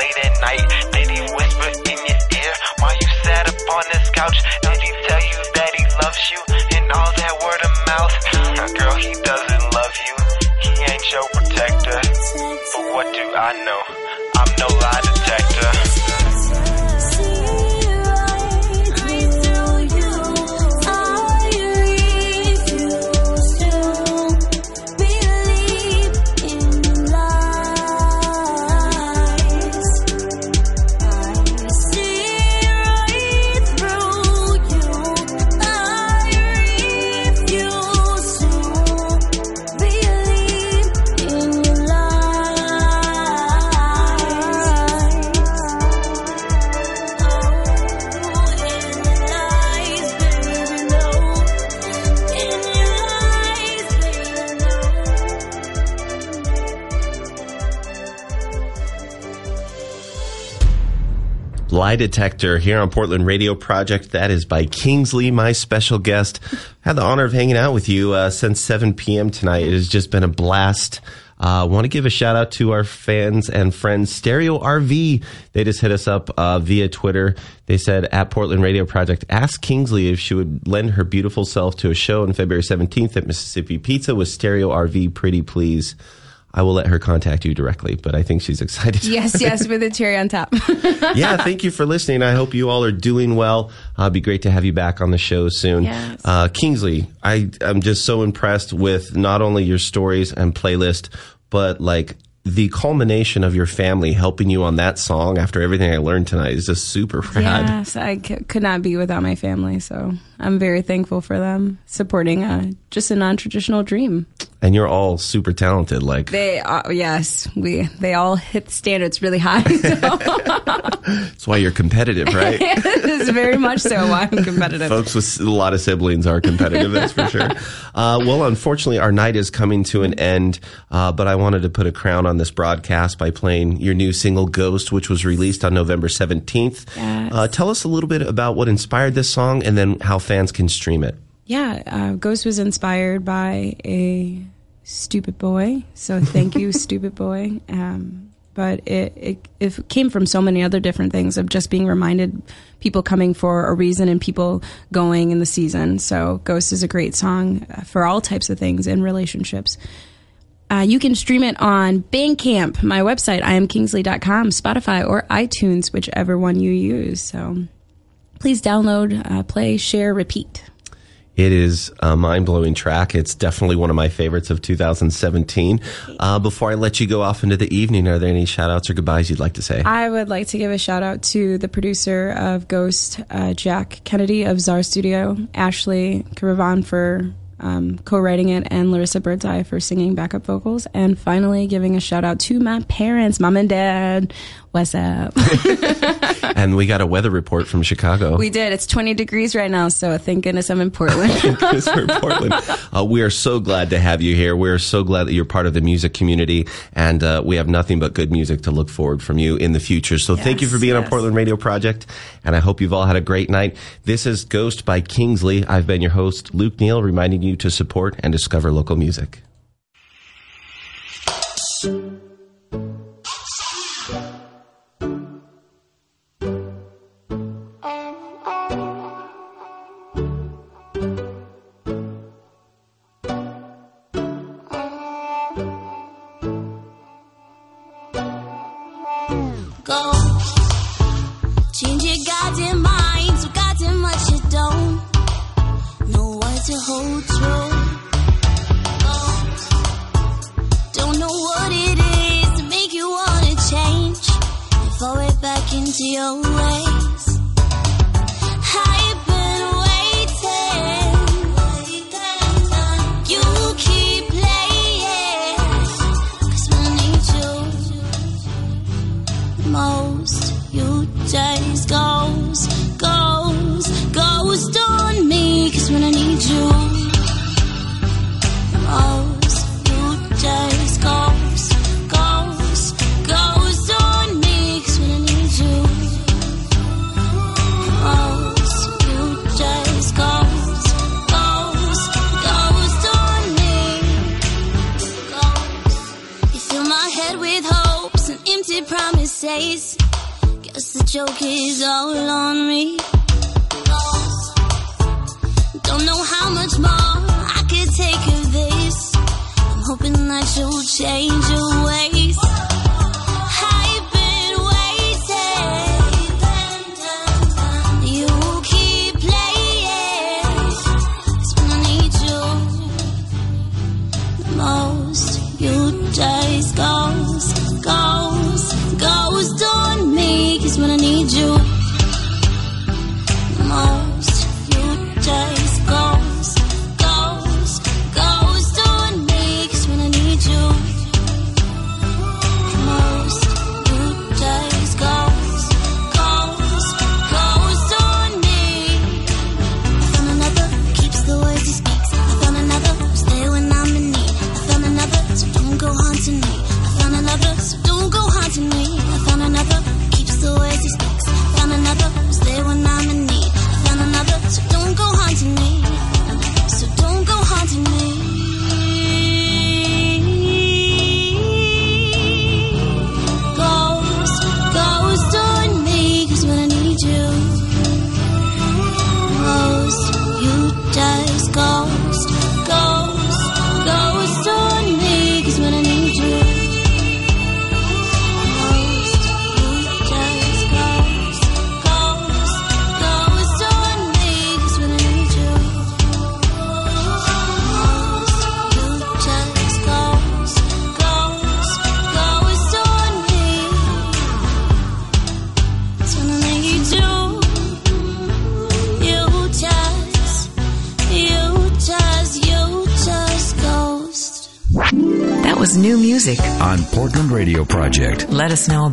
At night? Did he whisper in your ear while you sat up on this couch? Did he tell you that he loves you and all that word of mouth? Girl, he doesn't love you. He ain't your protector. But what do I know? I'm no lie Lie Detector here on Portland Radio Project. That is by Kingsley, my special guest. Had the honor of hanging out with you uh, since 7 p.m. tonight. It has just been a blast. Uh, Want to give a shout out to our fans and friends, Stereo RV. They just hit us up uh, via Twitter. They said at Portland Radio Project, ask Kingsley if she would lend her beautiful self to a show on February 17th at Mississippi Pizza with Stereo RV. Pretty please. I will let her contact you directly, but I think she's excited. Yes, yes, with a cherry on top. yeah, thank you for listening. I hope you all are doing well. Uh, it'd be great to have you back on the show soon. Yes. Uh, Kingsley, I, I'm just so impressed with not only your stories and playlist, but like the culmination of your family helping you on that song after everything I learned tonight is just super rad. yes, I c- could not be without my family, so I'm very thankful for them supporting uh, just a non-traditional dream. And you're all super talented. Like, They, are, yes, we they all hit standards really high. So that's why you're competitive, right? it is very much so why I'm competitive. Folks with a lot of siblings are competitive, that's for sure. Uh, well, unfortunately, our night is coming to an end, uh, but I wanted to put a crown on this broadcast by playing your new single, Ghost, which was released on November 17th. Yes. Uh, tell us a little bit about what inspired this song and then how fans can stream it. Yeah, uh, Ghost was inspired by a stupid boy. So thank you, stupid boy. Um, but it, it it came from so many other different things of just being reminded, people coming for a reason and people going in the season. So Ghost is a great song uh, for all types of things in relationships. Uh, you can stream it on Bandcamp, my website, iamkingsley.com, Spotify, or iTunes, whichever one you use. So please download, uh, play, share, repeat. It is a mind blowing track. It's definitely one of my favorites of 2017. Uh, before I let you go off into the evening, are there any shout outs or goodbyes you'd like to say? I would like to give a shout out to the producer of Ghost, uh, Jack Kennedy of Czar Studio, Ashley Karavan for um, co writing it, and Larissa Birdseye for singing backup vocals. And finally, giving a shout out to my parents, mom and dad. What's up? and we got a weather report from Chicago. we did. It's 20 degrees right now, so thank goodness I'm in Portland. Chris for Portland. Uh, we are so glad to have you here. We are so glad that you're part of the music community, and uh, we have nothing but good music to look forward from you in the future. So thank you for Yes, being on. Portland Radio Project, and I hope you've all had a great night. This is Ghost by Kingsley. I've been your host, Luke Neal, reminding you to support and discover local music.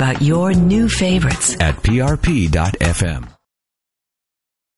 About your new favorites. at prp.fm.